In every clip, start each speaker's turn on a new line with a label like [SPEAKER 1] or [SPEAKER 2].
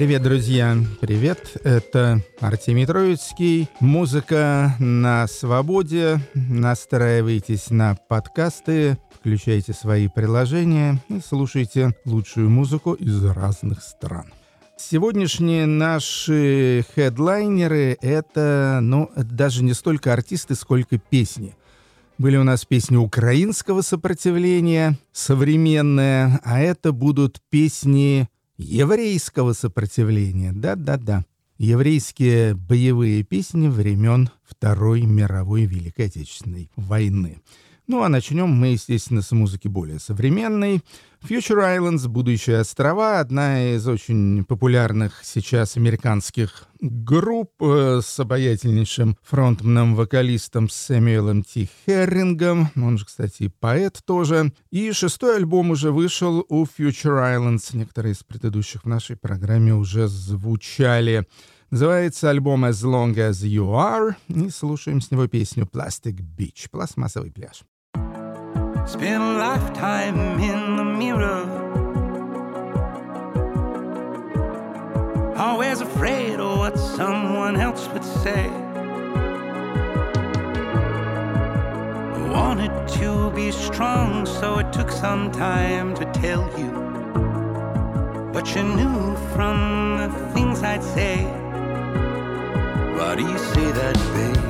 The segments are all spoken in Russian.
[SPEAKER 1] Привет, друзья! Привет! Это Артемий Троицкий. Музыка на свободе. Настраивайтесь на подкасты, включайте свои приложения и слушайте лучшую музыку из разных стран. Сегодняшние наши хедлайнеры — это, ну, даже не столько артисты, сколько песни. Были у нас песни украинского сопротивления, современные, а это будут песни еврейского сопротивления. Да-да-да. Еврейские боевые песни времен Второй мировой Великой Отечественной войны. Ну а начнем мы, естественно, с музыки более современной. Future Islands, будущие острова, одна из очень популярных сейчас американских групп э, с обаятельнейшим фронтменом вокалистом Сэмюэлом Ти Херрингом, он же, кстати, поэт тоже. И шестой альбом уже вышел у Future Islands, некоторые из предыдущих в нашей программе уже звучали. Называется альбом As Long As You Are, и слушаем с него песню Plastic Beach, пластмассовый пляж. Spend a lifetime in the mirror. Always afraid of what someone else would say. Wanted to be strong, so it took some time to tell you. But you knew from the things I'd say. Why do you say that, babe?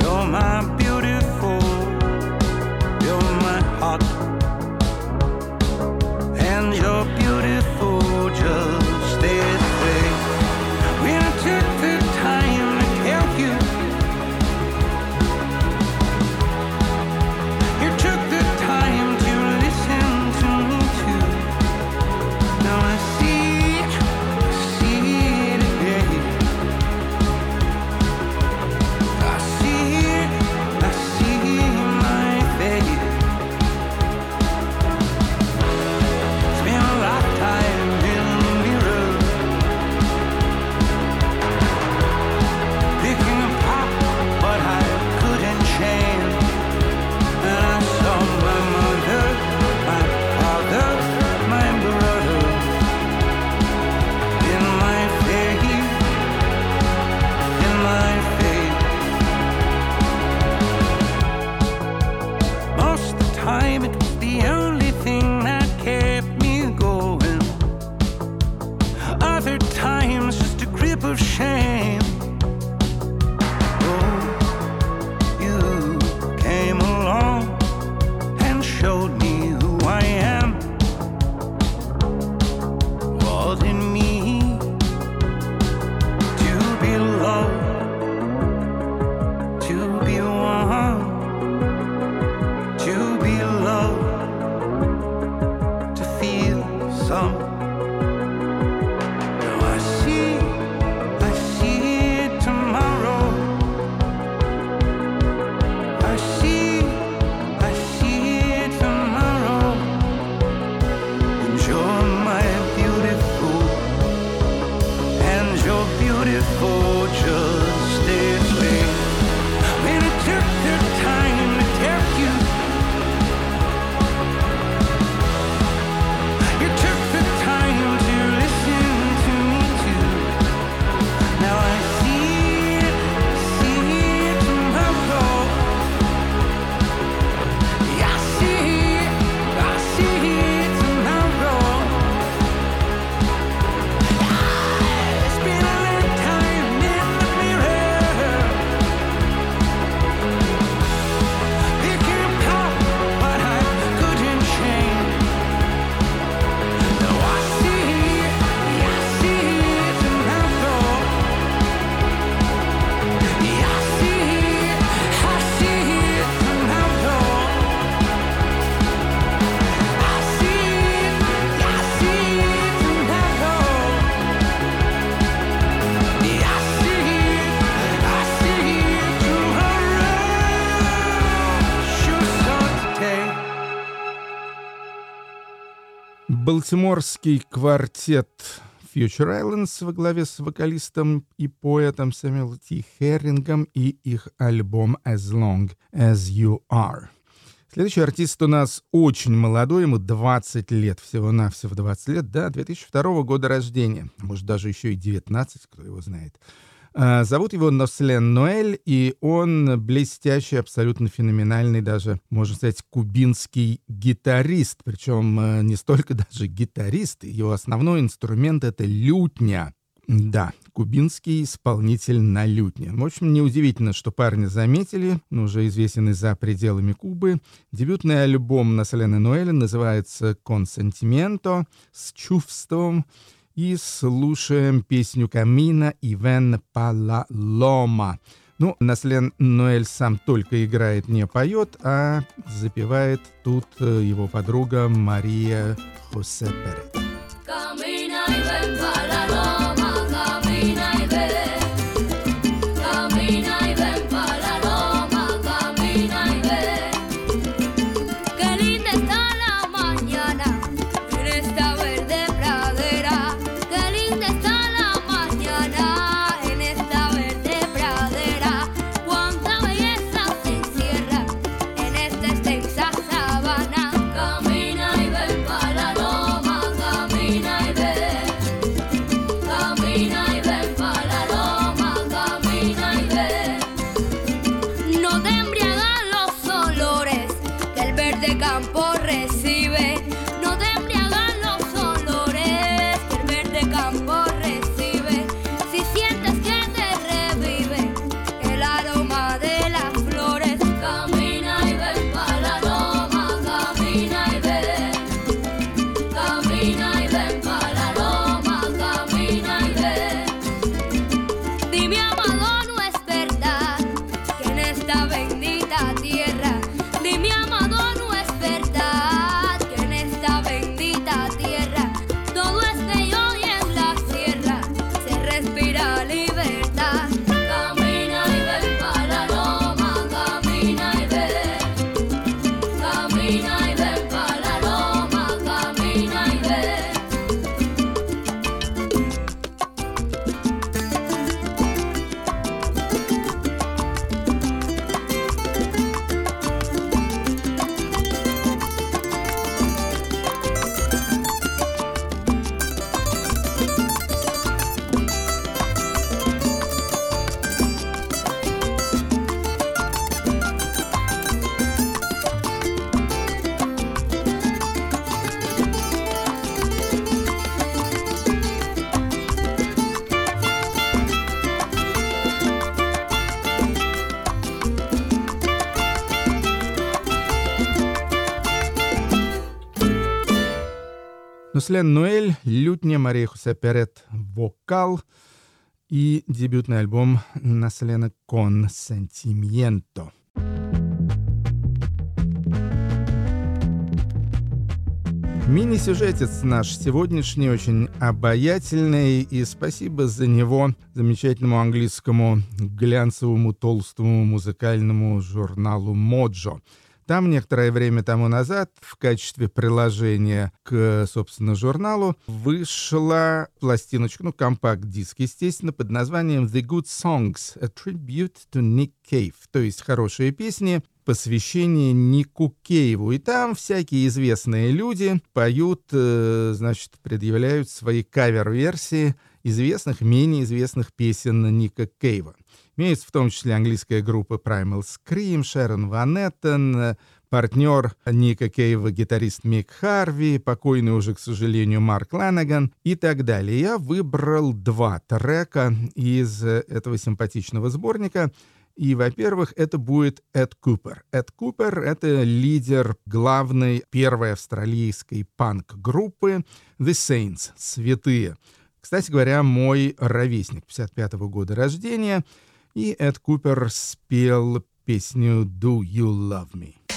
[SPEAKER 1] You're my some. Балтиморский квартет Future Islands во главе с вокалистом и поэтом Сэмюэл Ти Херрингом и их альбом As Long As You Are.
[SPEAKER 2] Следующий артист у нас очень молодой, ему 20 лет, всего-навсего 20 лет, да, 2002 года рождения, может, даже еще и 19, кто его знает. А, зовут его Нослен Ноэль, и он блестящий, абсолютно феноменальный, даже, можно сказать, кубинский гитарист. Причем э, не столько даже гитарист, его основной инструмент — это лютня. Да, кубинский исполнитель на лютне. В общем, неудивительно, что парня заметили, он уже известен за пределами Кубы. Дебютный альбом Населены Ноэля называется «Консентименто» с чувством и слушаем песню Камина Ивен Палалома. Ну, Наслен Ноэль сам только играет, не поет, а запевает тут э, его подруга Мария Хосе Перет. Руслен Нуэль, лютня Мария Хосе Перет, вокал и дебютный альбом Наслена Кон Сентимиенто. Мини-сюжетец наш сегодняшний очень обаятельный, и спасибо за него замечательному английскому глянцевому толстому музыкальному журналу «Моджо». Там некоторое время тому назад в качестве приложения к, собственно, журналу вышла пластиночка, ну, компакт-диск, естественно, под названием «The Good Songs – A Tribute to Nick Cave», то есть «Хорошие песни», посвящение Нику Кейву. И там всякие известные люди поют, э, значит, предъявляют свои кавер-версии известных, менее известных песен Ника Кейва. Имеется в том числе английская группа Primal Scream, Шерон Ван Эттен, партнер Ника Кейва, гитарист Мик Харви, покойный уже, к сожалению, Марк Ланаган и так далее. Я выбрал два трека из этого симпатичного сборника. И, во-первых, это будет Эд Купер. Эд Купер — это лидер главной первой австралийской панк-группы The Saints — «Святые». Кстати говоря, мой ровесник 55 -го года рождения — и Эд Купер спел песню «Do You Love Me».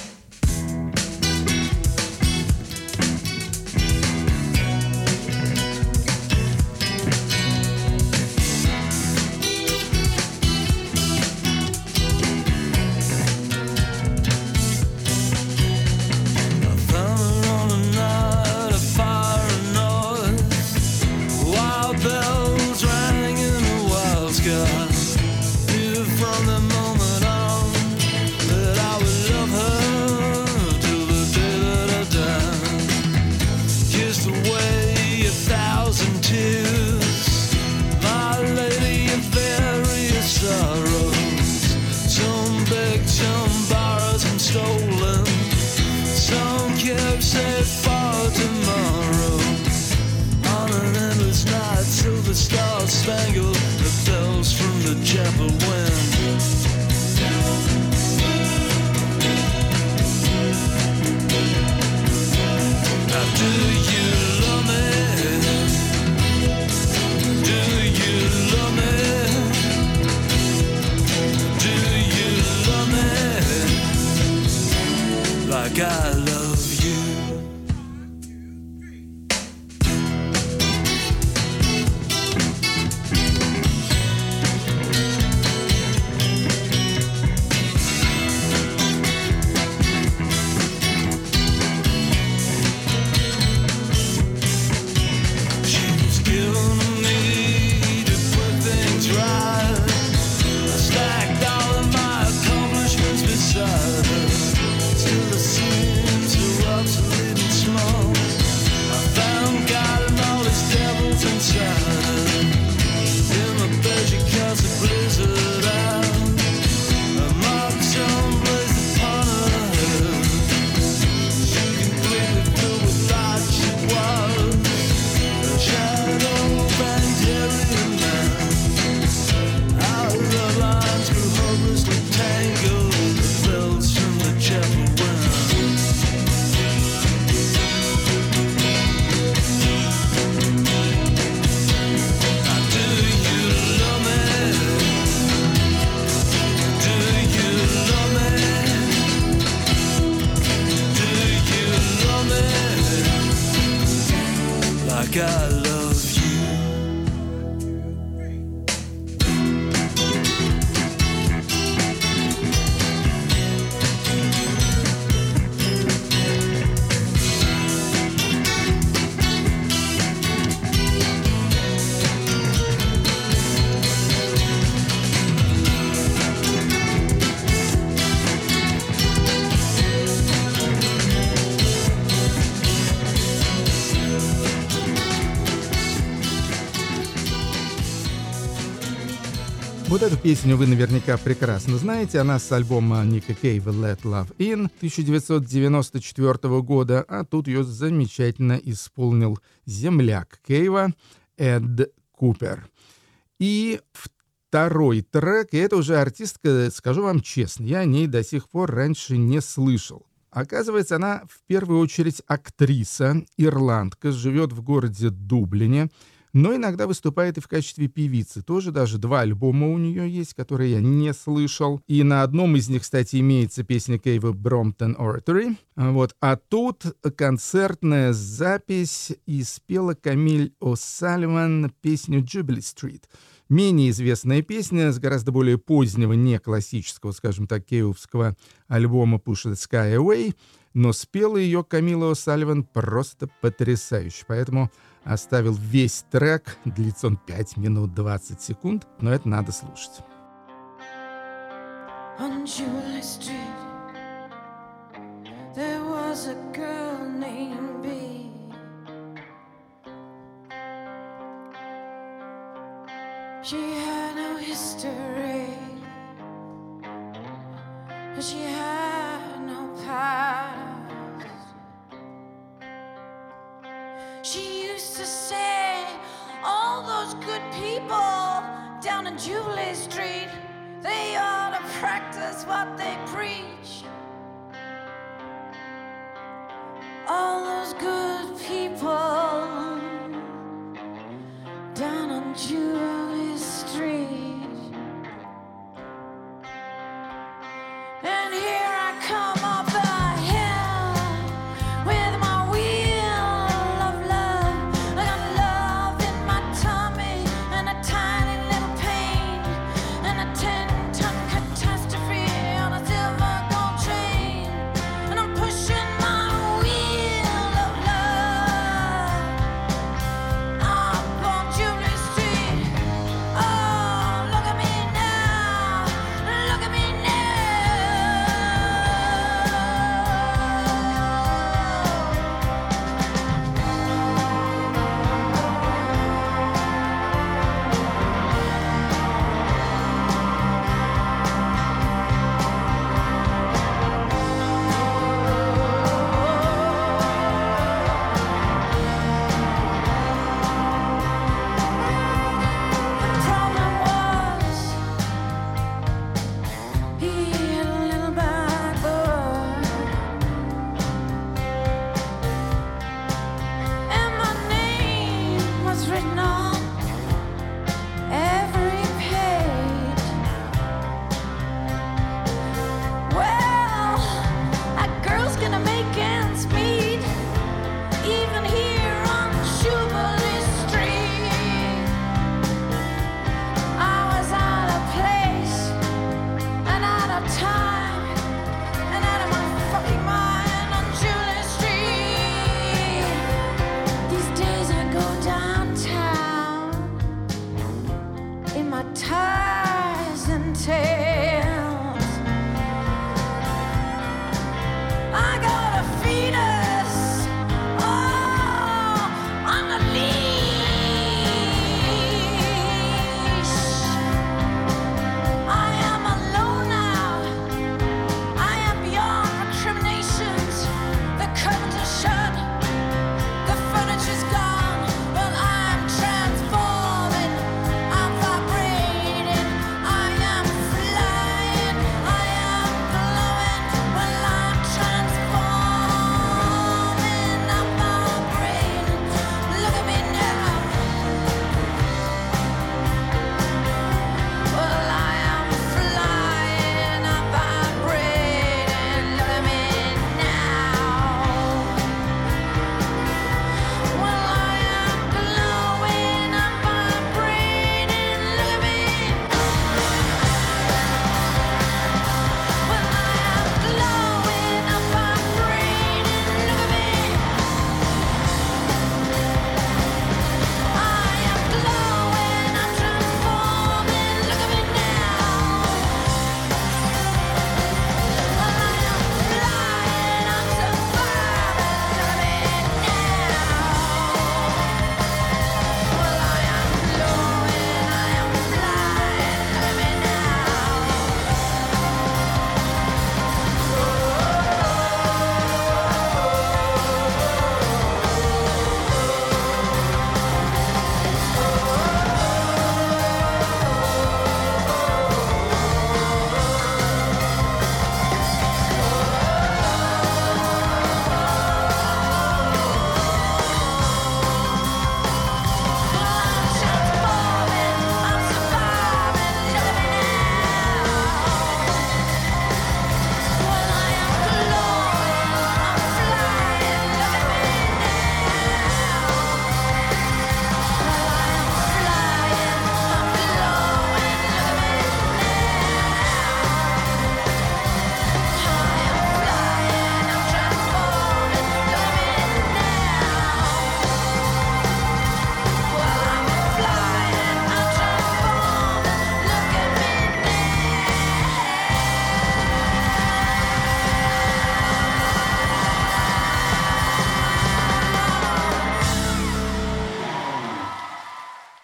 [SPEAKER 3] away.
[SPEAKER 2] Вот эту песню вы наверняка прекрасно знаете. Она с альбома Ника Кейва «Let Love In» 1994 года, а тут ее замечательно исполнил земляк Кейва Эд Купер. И второй трек, и это уже артистка, скажу вам честно, я о ней до сих пор раньше не слышал. Оказывается, она в первую очередь актриса, ирландка, живет в городе Дублине, но иногда выступает и в качестве певицы. Тоже даже два альбома у нее есть, которые я не слышал. И на одном из них, кстати, имеется песня Кейва Бромптон Oratory. Вот. А тут концертная запись, и спела Камиль О'Салливан песню «Jubilee Street». Менее известная песня с гораздо более позднего, не классического, скажем так, кейвовского альбома «Push the Sky Away», но спела ее Камила О'Салливан просто потрясающе. Поэтому оставил весь трек, длится он 5 минут 20 секунд, но это надо слушать. She had no history, but she had no past. She used to say, All those good people down in Jubilee Street, they ought to practice what they preach. All those good people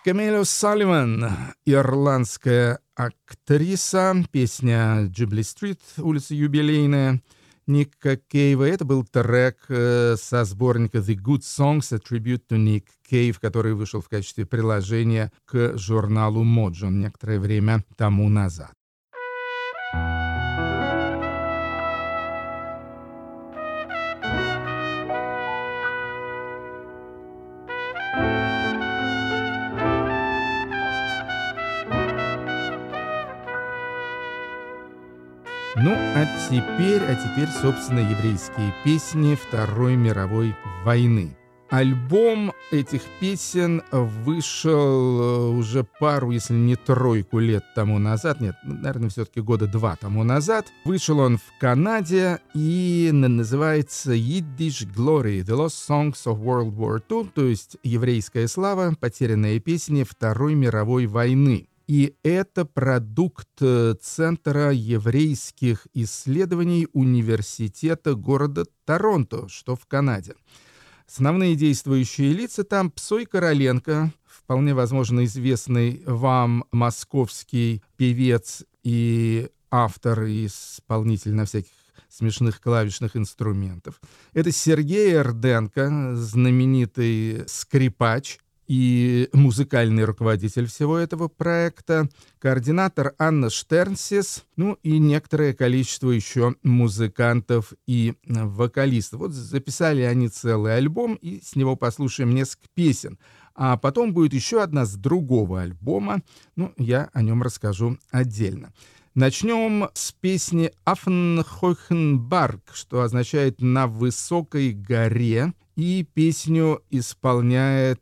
[SPEAKER 2] Камело Салливан, ирландская актриса, песня «Джибли Стрит», улица Юбилейная, Ника Кейва. Это был трек э, со сборника «The Good Songs», a tribute to Nick Cave, который вышел в качестве приложения к журналу Моджон некоторое время тому назад. Ну, а теперь, а теперь, собственно, еврейские песни Второй мировой войны. Альбом этих песен вышел э, уже пару, если не тройку лет тому назад, нет, наверное, все-таки года два тому назад. Вышел он в Канаде и называется Yiddish Glory, The Lost Songs of World War II, то есть «Еврейская слава. Потерянные песни Второй мировой войны». И это продукт э, Центра еврейских исследований Университета города Торонто, что в Канаде. Основные действующие лица там Псой Короленко, вполне возможно известный вам московский певец и автор и исполнитель на всяких смешных клавишных инструментов. Это Сергей Эрденко, знаменитый скрипач, и музыкальный руководитель всего этого проекта, координатор Анна Штернсис, ну и некоторое количество еще музыкантов и вокалистов. Вот записали они целый альбом, и с него послушаем несколько песен. А потом будет еще одна с другого альбома, ну, я о нем расскажу отдельно. Начнем с песни «Афнхойхенбарг», что означает «на высокой горе», и песню исполняет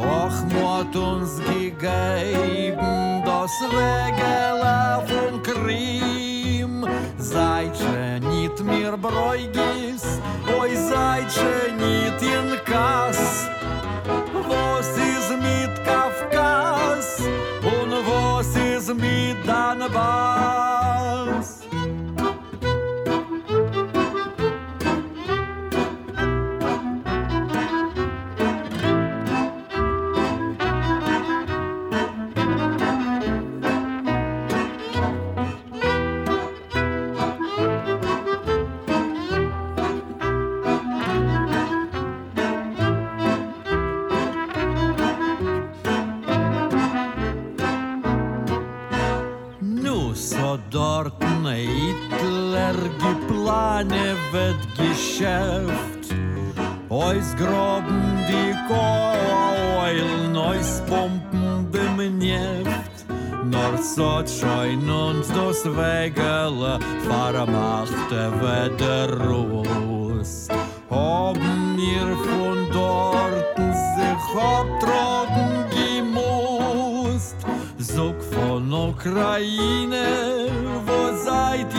[SPEAKER 2] Och, mot uns gegeben das Wegele von Krim. Seid schon nicht mehr Bräugis, oi seid schon nicht in Kass. Was ist mit Kafkas und was ist mit Danbas? Wettgeschäft. Eus graben die Kohlen, eus pumpen dem Neft. Nur so schein uns das Wegele, vermachte Wetterruß. Haben wir von dort sich abtrotten gemusst, Sog von Ukraine, wo seid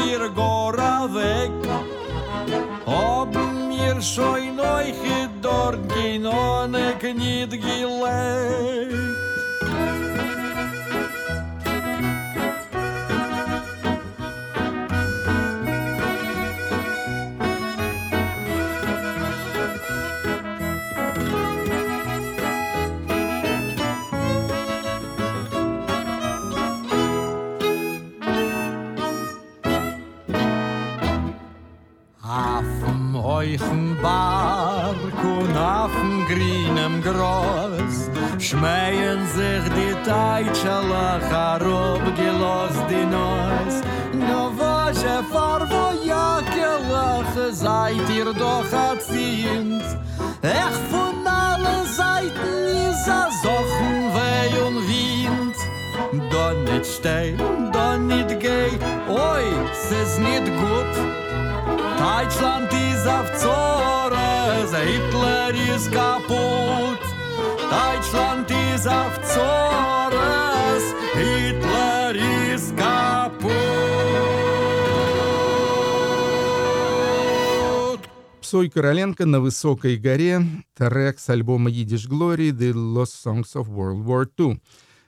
[SPEAKER 2] Ob mir schon euch Bark und auf dem grünen Gross. Schmeien sich die Teitschalach Arob gelost die Neus No wasche far wo Jakelach Seid ihr doch erziehenz Ech von allen Seiten is a Sochen weh und Wind. Da nit steh, da nit geh Oi, es is nit gut. Deutschland ist auf Zores, Hitler ist kaputt.
[SPEAKER 3] Deutschland ist auf Zores, Hitler ist kaputt.
[SPEAKER 2] Псой Короленко на высокой горе, трек с альбома Yiddish Glory The Lost Songs of World War II.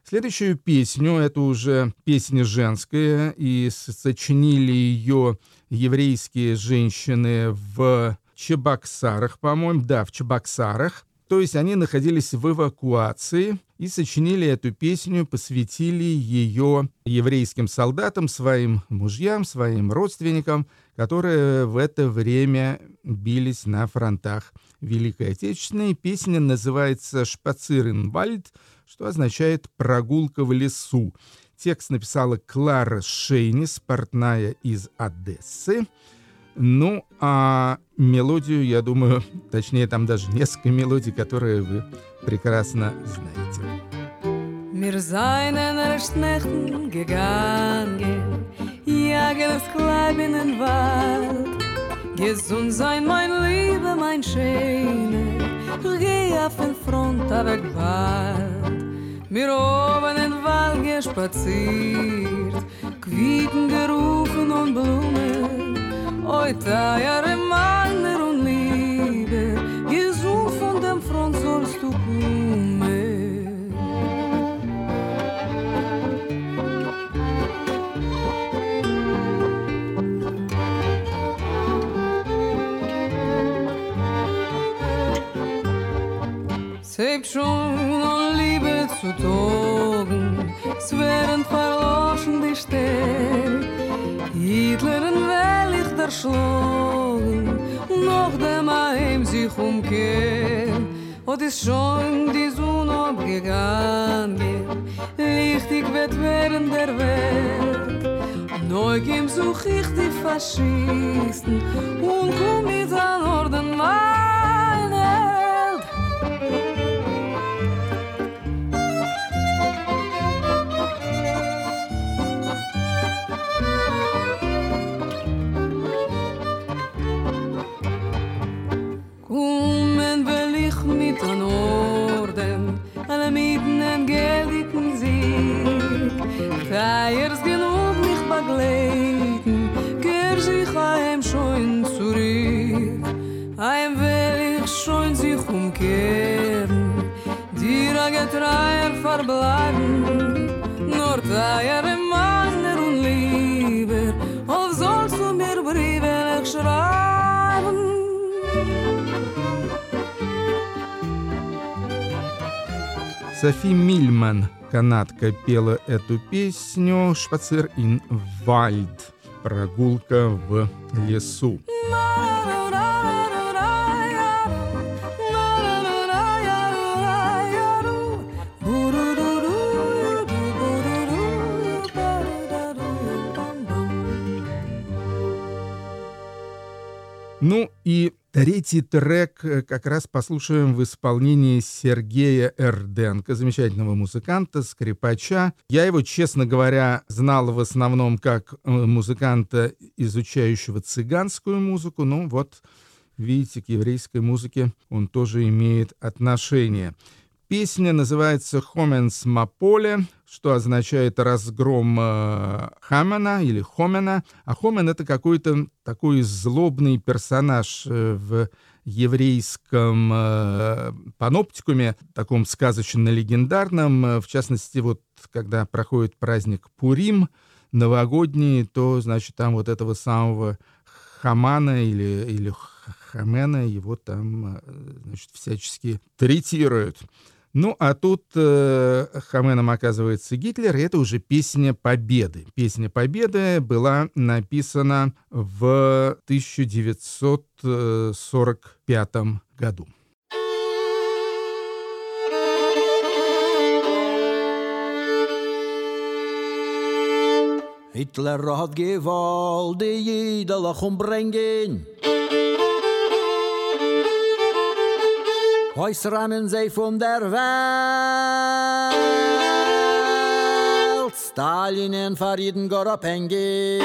[SPEAKER 2] Следующую песню, это уже песня женская, и сочинили ее еврейские женщины в Чебоксарах, по-моему, да, в Чебоксарах. То есть они находились в эвакуации и сочинили эту песню, посвятили ее еврейским солдатам, своим мужьям, своим родственникам, которые в это время бились на фронтах Великой Отечественной. Песня называется «Шпациренвальд», что означает «прогулка в лесу». Текст написала Клара Шейнис, портная из Одессы. Ну, а мелодию, я думаю, точнее, там даже несколько мелодий, которые вы прекрасно знаете.
[SPEAKER 4] Seinen erst Nächten gegangen, jagen das Kleib in Wald. Gesund sein, mein Liebe, mein Schöne, geh auf den Front, aber bald. Mir oben in Wald gespaziert, Quieten gerufen und Blumen, oi teiere meiner erschlagen, noch dem Heim sich umkehren. Und ist schon die Sonne abgegangen, lichtig wird während der Welt. Neugiem such ich die Faschisten und komm
[SPEAKER 2] Софи Мильман, канадка, пела эту песню «Шпацир ин Вальд» — «Прогулка в лесу». Ну и третий трек э, как раз послушаем в исполнении Сергея Эрденко, замечательного музыканта, скрипача. Я его, честно говоря, знал в основном как э, музыканта, изучающего цыганскую музыку. Ну вот, видите, к еврейской музыке он тоже имеет отношение. Песня называется «Хоменс Маполе», что означает «разгром э, Хамена» или «Хомена». А Хомен — это какой-то такой злобный персонаж э, в еврейском э, паноптикуме, таком сказочно-легендарном. В частности, вот когда проходит праздник Пурим, новогодний, то, значит, там вот этого самого Хамана или, или Хамена его там, значит, всячески третируют. Ну, а тут э, Хаменом оказывается Гитлер, и это уже песня Победы. Песня Победы была написана в 1945 году.
[SPEAKER 3] Hitler hat gewollt die Jidelach umbringen. Heus rennen sie von der Welt. Stalin und Fariden Goropengen.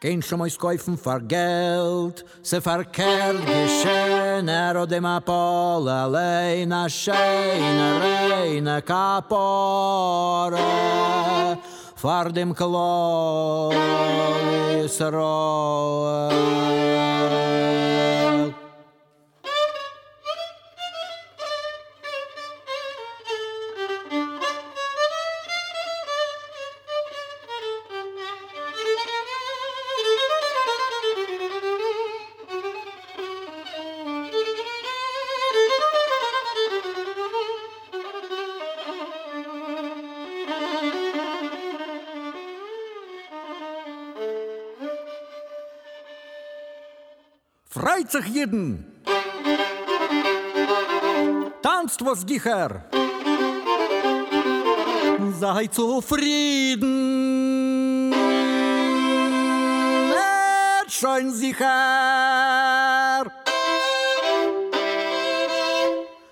[SPEAKER 3] Kein schon mal kaufen für Geld, se verkehrt geschehen, er hat dem Apol allein a scheine, reine Kapore, vor dem Klo ist Freut sich jeden. Tanzt was gicher. Sei zufrieden. Nicht schon sicher.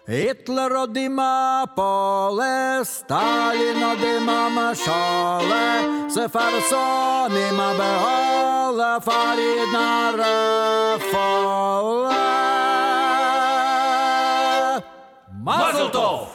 [SPEAKER 3] Od ima mašale, se farson ima behola, farid na rafola. Мазлтов!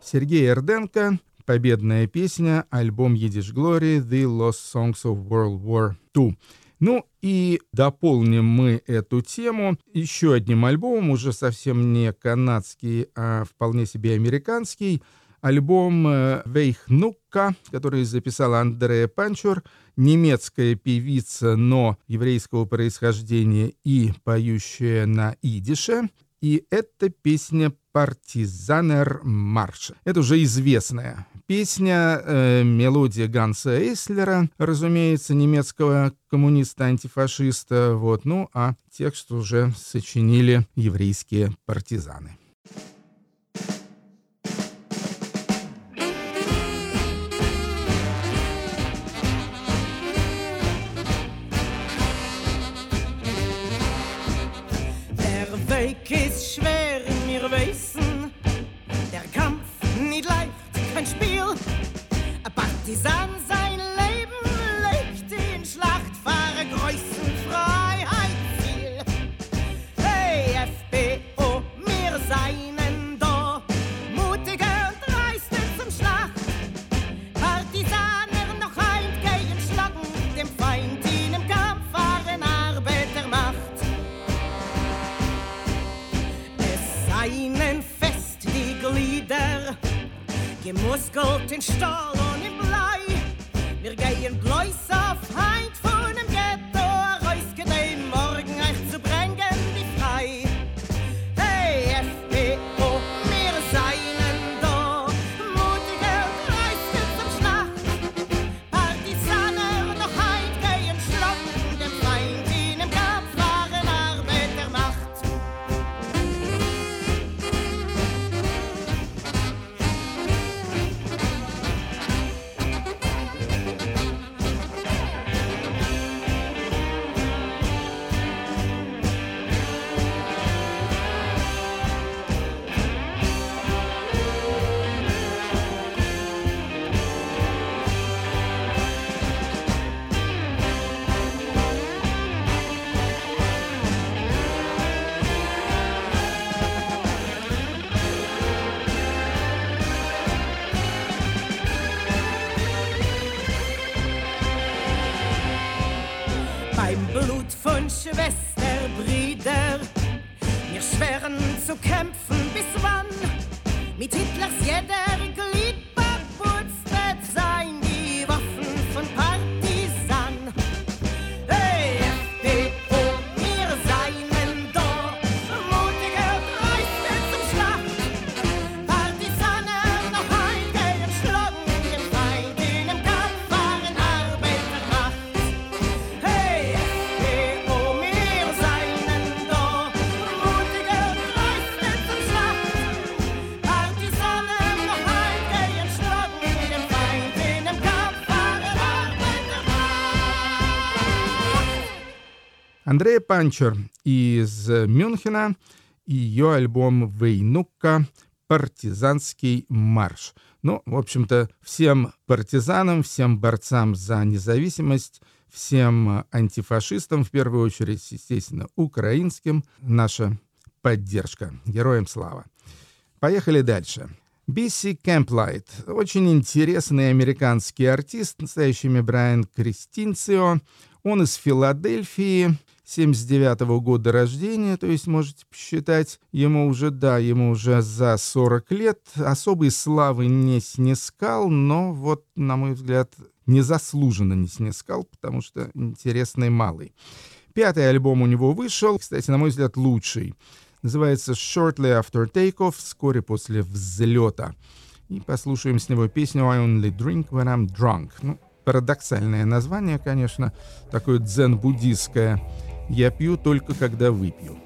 [SPEAKER 2] Сергей Эрденко, победная песня, альбом «Едиш Глори» «The Lost Songs of World War II». Ну и дополним мы эту тему еще одним альбомом, уже совсем не канадский, а вполне себе американский. Альбом э, «Вейхнукка», который записала Андрея Панчур, немецкая певица, но еврейского происхождения и поющая на идише. И это песня «Партизанер марш». Это уже известная песня, э, мелодия Ганса Эйслера, разумеется, немецкого коммуниста-антифашиста. Вот, ну, а текст уже сочинили еврейские партизаны.
[SPEAKER 5] Partisan sein Leben legt in Schlacht, Schlachtfahre größten Freiheitsziel. Hey, FBO, mir seinen da, mutige und reiste zum Schlacht. Partisaner noch ein gegen Schlagen, dem Feind in im Kampf waren Arbeiter macht. Es seinen fest die Glieder, gemuskelt in Stahl und im Merguei em
[SPEAKER 2] Андрея Панчер из Мюнхена, и ее альбом «Вейнука. Партизанский марш». Ну, в общем-то, всем партизанам, всем борцам за независимость, всем антифашистам, в первую очередь, естественно, украинским, наша поддержка. Героям слава. Поехали дальше. Бисси Кэмплайт. Очень интересный американский артист, настоящий Брайан Кристинцио. Он из Филадельфии, 79 -го года рождения, то есть можете посчитать, ему уже, да, ему уже за 40 лет. Особой славы не снискал, но вот, на мой взгляд, незаслуженно не снискал, потому что интересный малый. Пятый альбом у него вышел, кстати, на мой взгляд, лучший. Называется «Shortly After Takeoff», вскоре после взлета. И послушаем с него песню «I only drink when I'm drunk». Ну, парадоксальное название, конечно, такое дзен-буддистское. «Я пью только когда выпью».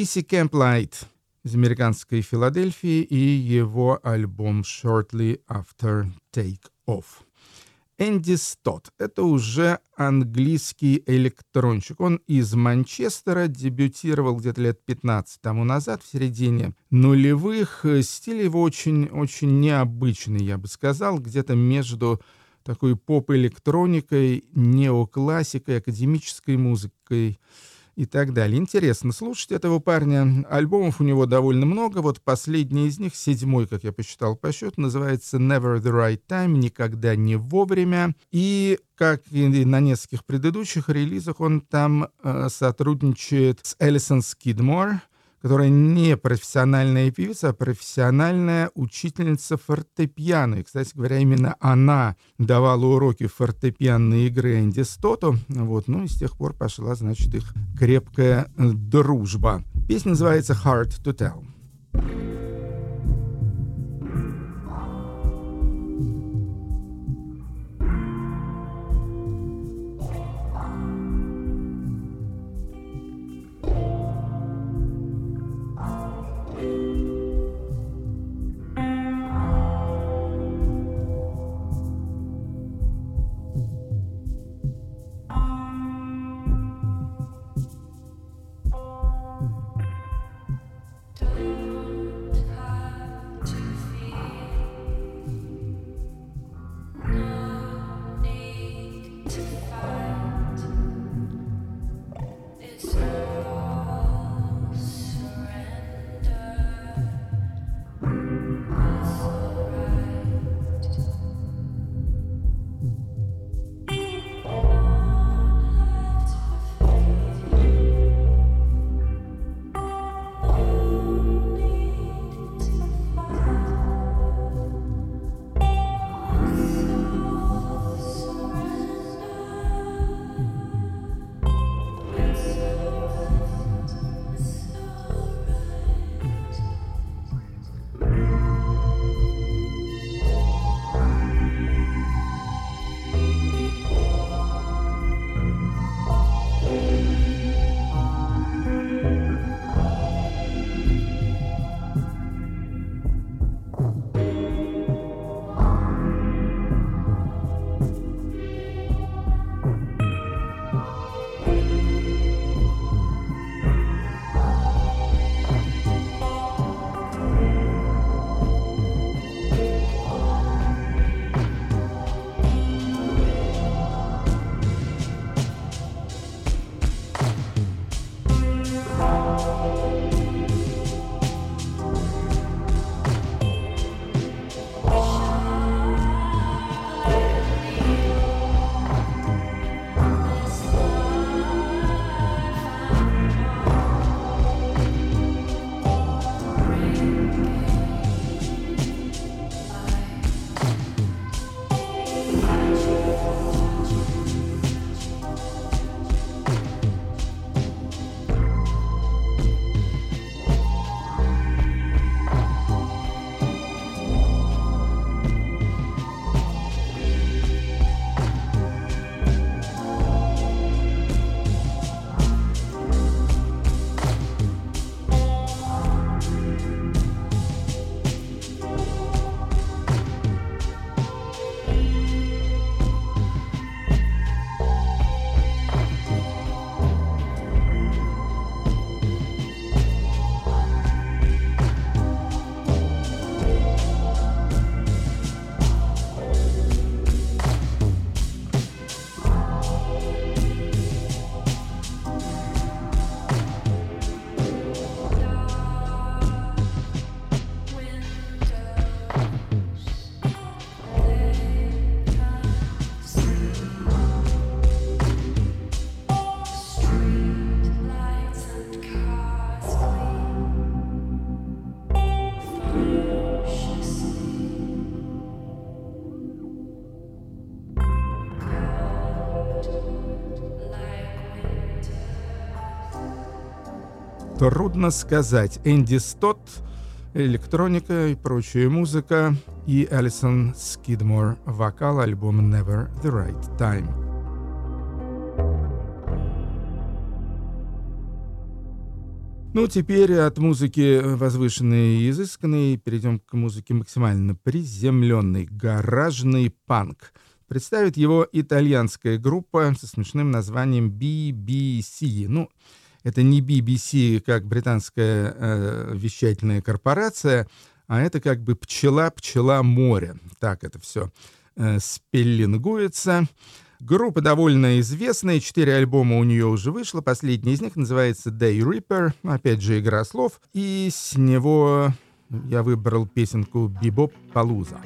[SPEAKER 2] Биси Кэмплайт из американской Филадельфии и его альбом Shortly After Take Off. Энди Стот — это уже английский электронщик. Он из Манчестера, дебютировал где-то лет 15 тому назад, в середине нулевых. Стиль его очень-очень необычный, я бы сказал, где-то между такой поп-электроникой, неоклассикой, академической музыкой и так далее. Интересно слушать этого парня. Альбомов у него довольно много. Вот последний из них, седьмой, как я посчитал по счету, называется «Never the Right Time», «Никогда не вовремя». И, как и на нескольких предыдущих релизах, он там э, сотрудничает с Элисон Скидмор, которая не профессиональная певица, а профессиональная учительница фортепиано. И, кстати говоря, именно она давала уроки фортепианной игры Энди Стоту. Вот, ну и с тех пор пошла, значит, их крепкая дружба. Песня называется «Hard to Tell». Трудно сказать. Энди Стот, электроника и прочая музыка, и Алисон Скидмор, вокал, альбом Never the Right Time. Ну, теперь от музыки возвышенной и изысканной перейдем к музыке максимально приземленной, гаражный панк. Представит его итальянская группа со смешным названием BBC. Ну, это не BBC как британская э, вещательная корпорация, а это как бы пчела-пчела моря. Так это все э, спеллингуется. Группа довольно известная, четыре альбома у нее уже вышло. Последний из них называется Day Reaper, опять же игра слов. И с него я выбрал песенку Бибоп Палуза.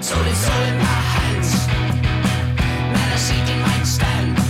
[SPEAKER 2] So it's all in my. seeking might stand.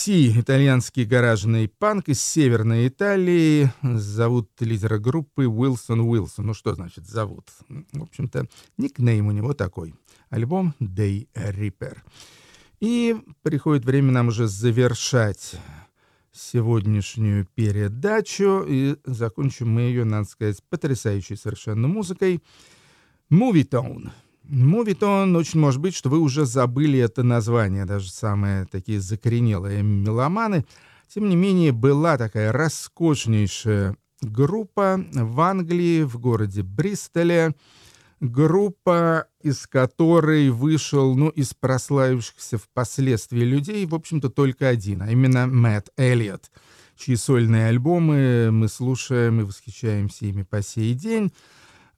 [SPEAKER 2] BBC, итальянский гаражный панк из Северной Италии. Зовут лидера группы Уилсон Уилсон. Ну, что значит зовут? В общем-то, никнейм у него такой. Альбом Day Reaper. И приходит время нам уже завершать сегодняшнюю передачу. И закончим мы ее, надо сказать, потрясающей совершенно музыкой. Movie Tone. Мувитон, очень может быть, что вы уже забыли это название, даже самые такие закоренелые меломаны. Тем не менее, была такая роскошнейшая группа в Англии, в городе Бристоле. Группа, из которой вышел, ну, из прославившихся впоследствии людей, в общем-то, только один, а именно Мэтт Эллиот, чьи сольные альбомы мы слушаем и восхищаемся ими по сей день.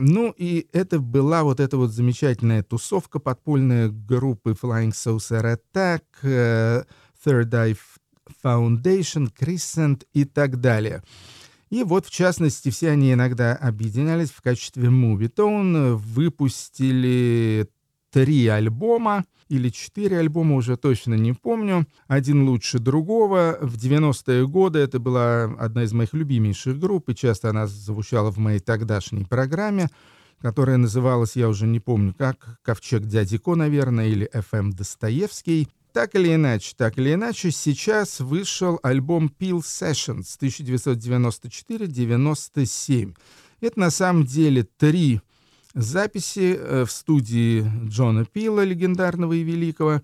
[SPEAKER 2] Ну и это была вот эта вот замечательная тусовка подпольная группы Flying Saucer Attack, uh, Third Eye Foundation, Crescent и так далее. И вот, в частности, все они иногда объединялись в качестве Movie Tone, выпустили три альбома или четыре альбома, уже точно не помню. Один лучше другого. В 90-е годы это была одна из моих любимейших групп, и часто она звучала в моей тогдашней программе, которая называлась, я уже не помню как, «Ковчег дяди Ко», наверное, или «ФМ Достоевский». Так или иначе, так или иначе, сейчас вышел альбом Peel Sessions 1994-97. Это на самом деле три Записи э, в студии Джона Пила, легендарного и великого,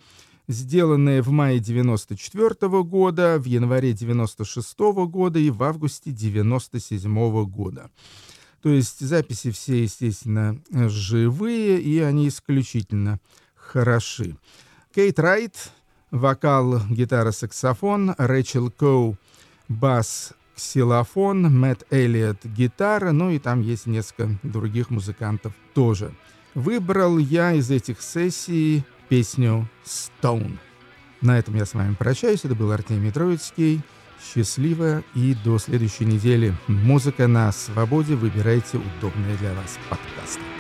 [SPEAKER 2] сделанные в мае 94 -го года, в январе 96 -го года и в августе 97 -го года. То есть записи все, естественно, живые, и они исключительно хороши. Кейт Райт, вокал, гитара, саксофон, Рэчел Коу, бас, ксилофон, Мэтт Эллиот гитара, ну и там есть несколько других музыкантов тоже. Выбрал я из этих сессий песню «Stone». На этом я с вами прощаюсь. Это был Артемий Троицкий. Счастливо и до следующей недели. Музыка на свободе. Выбирайте удобные для вас подкасты.